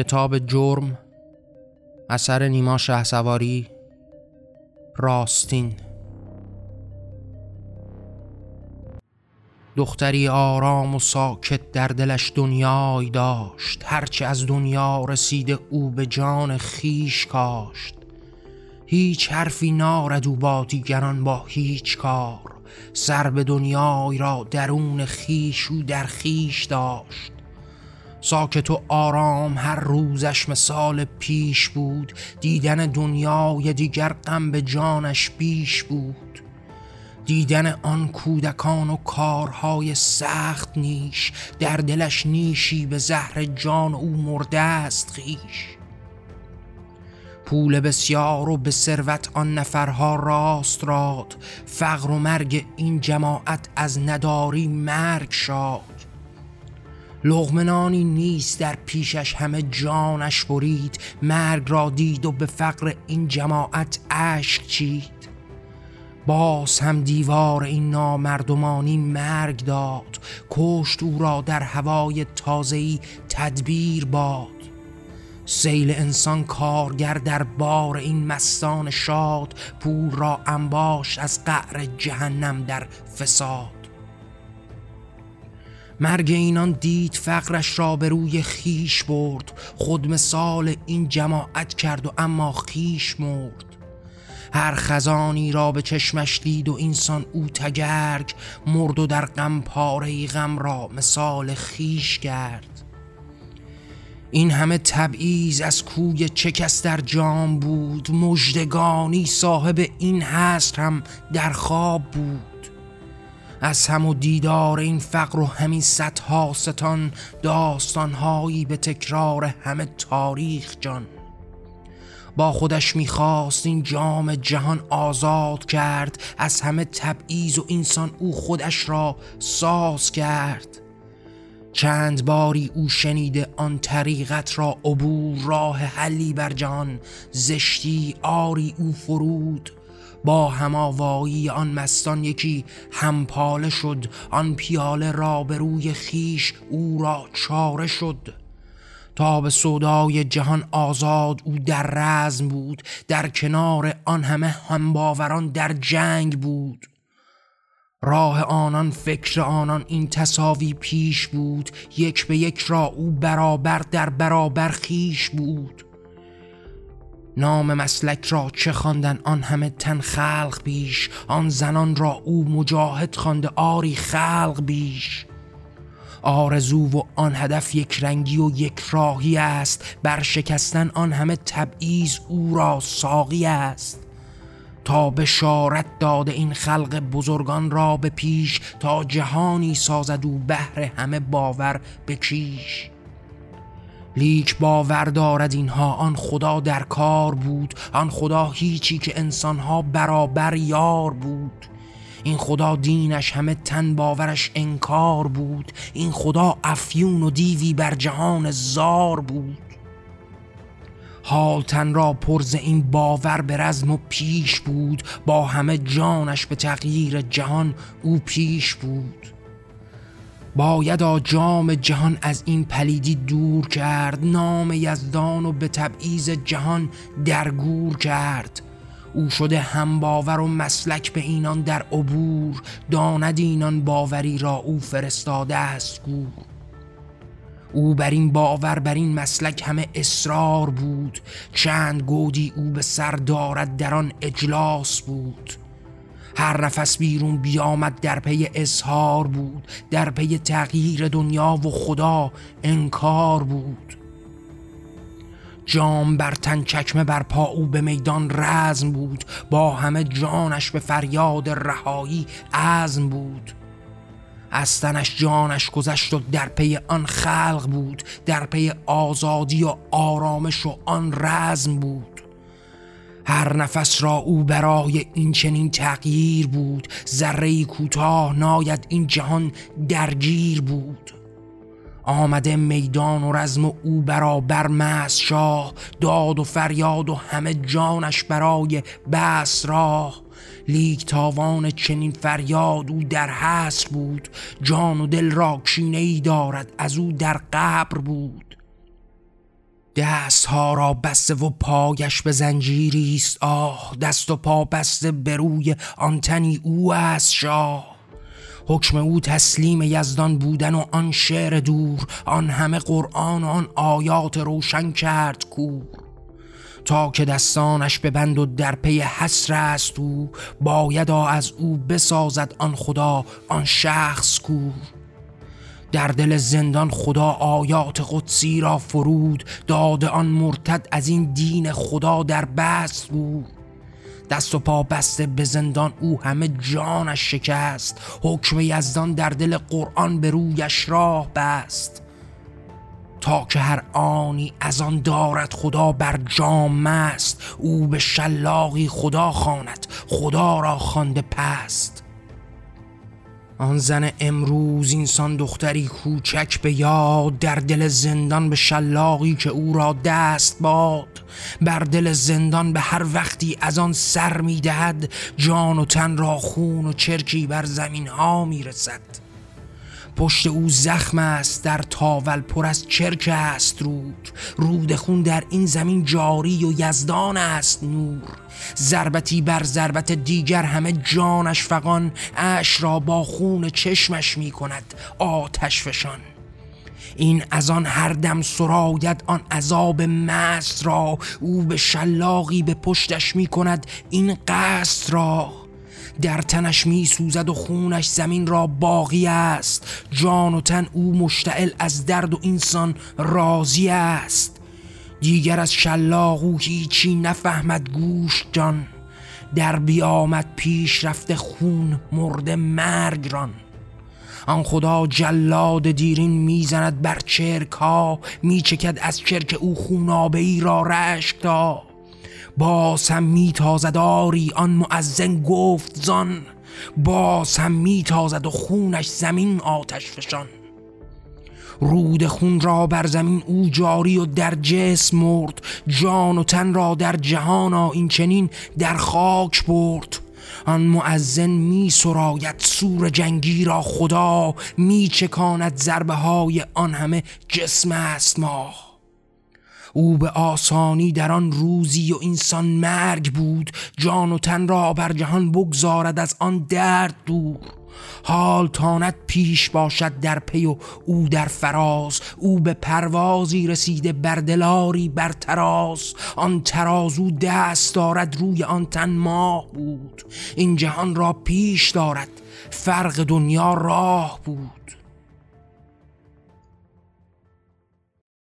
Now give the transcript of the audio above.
کتاب جرم اثر نیما شهسواری راستین. دختری آرام و ساکت در دلش دنیای داشت هرچه از دنیا رسیده او به جان خیش کاشت. هیچ حرفی نارد او با دیگران با هیچ کار. سر به دنیای را درون خیش او در خیش داشت. ساکت و آرام هر روزش مثال پیش بود دیدن دنیای دیگر غم به جانش بیش بود. دیدن آن کودکان و کارهای سخت نیش در دلش نیشی به زهر جان او مرده است خیش پول بسیار و به ثروت آن نفرها راست راد فقر و مرگ این جماعت از نداری مرگ شاد. لغمنانی نیست در پیشش همه جانش برید مرگ را دید و به فقر این جماعت اشک چید. باز هم دیوار این نامردمانی مرگ داد کشت او را در هوای تازهی تدبیر باد. سیل انسان کارگر در بار این مستان شاد پول را انباش از قعر جهنم در فساد. مرگ اینان دید فقرش را به روی خیش برد خود مثال این جماعت کرد و اما خیش مرد. هر خزانی را به چشمش دید و اینسان او تگرگ مرد و در غم پاره غم را مثال خیش کرد. این همه تبعیض از کوی چه کس در جام بود مژدگانی صاحب این هست هم در خواب بود. از هم دیدار این فقر و همین صدها ستان داستانهایی به تکرار همه تاریخ جان. با خودش می‌خواست این جام جهان آزاد کرد از همه تبعیض و انسان او خودش را ساز کرد. چند باری او شنیده آن طریقت را عبور راه حلی بر جان زشتی آری او فرود. با هماوایی آن مستان یکی همپاله شد آن پیاله را به روی خیش او را چاره شد. تا به صدای جهان آزاد او در رزم بود در کنار آن همه همباوران در جنگ بود. راه آنان فکر آنان این تصاوی پیش بود یک به یک را او برابر در برابر خیش بود. نام مسلک را چه خواندن؟ آن همه تن خلق بیش آن زنان را او مجاهد خوانده آری خلق بیش. آرزو و آن هدف یک رنگی و یک راهی است بر شکستن آن همه تبعیض او را ساقی است. تا بشارت داده این خلق بزرگان را به پیش تا جهانی سازد او بهر همه باور بکیش لیک باور دارد اینها. آن خدا در کار بود آن خدا هیچی که انسانها برابر یار بود. این خدا دینش همه تن باورش انکار بود. این خدا افیون و دیوی بر جهان زار بود. حال تن را پرز این باور به رزم و پیش بود. با همه جانش به تغییر جهان او پیش بود. باید جام جهان از این پلیدی دور کرد نام یزدان و به تبعیض جهان درگور کرد. او شده هم باور و مسلک به اینان در عبور داند اینان باوری را او فرستاده است گور. او بر این باور بر این مسلک همه اصرار بود. چند گودی او به سر دارد در آن اجلاس بود. هر نفس بیرون بیامد در پی اظهار بود در پی تغییر دنیا و خدا انکار بود. جام بر تن چکمه بر پا او به میدان رزم بود با همه جانش به فریاد رهایی عزم بود. از تنش جانش گذشت و در پی آن خلق بود در پی آزادی و آرامش و آن رزم بود. هر نفس را او برای این چنین تغییر بود ذره کوتاه ناید این جهان درگیر بود. آمده میدان و رزم او برابر مس شاه داد و فریاد و همه جانش برای بس راه. لیک تاوان چنین فریاد او در حسر بود جان و دل را کینه ای دارد از او در قبر بود. ها را بسته و پایش به زنجیری است. آه دست و پا بسته به روی آن تنی او است شاه. حکم او تسلیم یزدان بودن و آن شعر دور آن همه قرآن آن آیات روشن کرد کور. تا که دستانش ببند و در پی حسر است او بایدا از او بسازد آن خدا آن شخص کور. در دل زندان خدا آیات قدسی را فرود داد آن مرتد از این دین خدا در بست بود. دست و پا بسته به زندان او همه جانش شکست حکم یزدان در دل قرآن به رویش راه بست. تا که هر آنی از آن دارد خدا بر جام مست او به شلاقی خدا خواند خدا را خوانده پست. آن زن امروز اینسان دختری کوچک به یاد در دل زندان به شلاقی که او را دست باد. بر دل زندان به هر وقتی از آن سر می‌دهد جان و تن را خون و چرکی بر زمین ها می‌رسد. پشت او زخم است در تاول پر از چرک است رود. رود خون در این زمین جاری و یزدان است نور. ضربتی بر ضربت دیگر همه جانش فقان اش را با خون چشمش می کند آتش فشان. این از آن هر دم سراید آن عذاب مست را. او به شلاقی به پشتش می کند این قصد را. در تنش می سوزد و خونش زمین را باقی است. جان و تن او مشتعل از درد و انسان راضی است. دیگر از شلاق او هیچی نفهمد گوش جان. در بیامد پیش رفته خون مرد مرگ ران. آن خدا جلاد دیرین می‌زند بر چرک ها میچکد از چرک او خونابه ای را رشک تا. باز هم میتازد آری آن معزن گفت زان باز هم میتازد و خونش زمین آتش فشان. رود خون را بر زمین او جاری و در جسم مرد جان و تن را در جهان این چنین در خاک برد. آن معزن می سراید سور جنگی را خدا می چکاند ضربه های آن همه جسم است ماه او به آسانی در آن روزی و انسان مرگ بود جان و تن را بر جهان بگذارد از آن درد دور. حال تانت پیش باشد در پی و او در فراز. او به پروازی رسیده بر دلاری بر تراز. آن ترازو دست دارد روی آن تن ماه بود. این جهان را پیش دارد. فرق دنیا راه بود.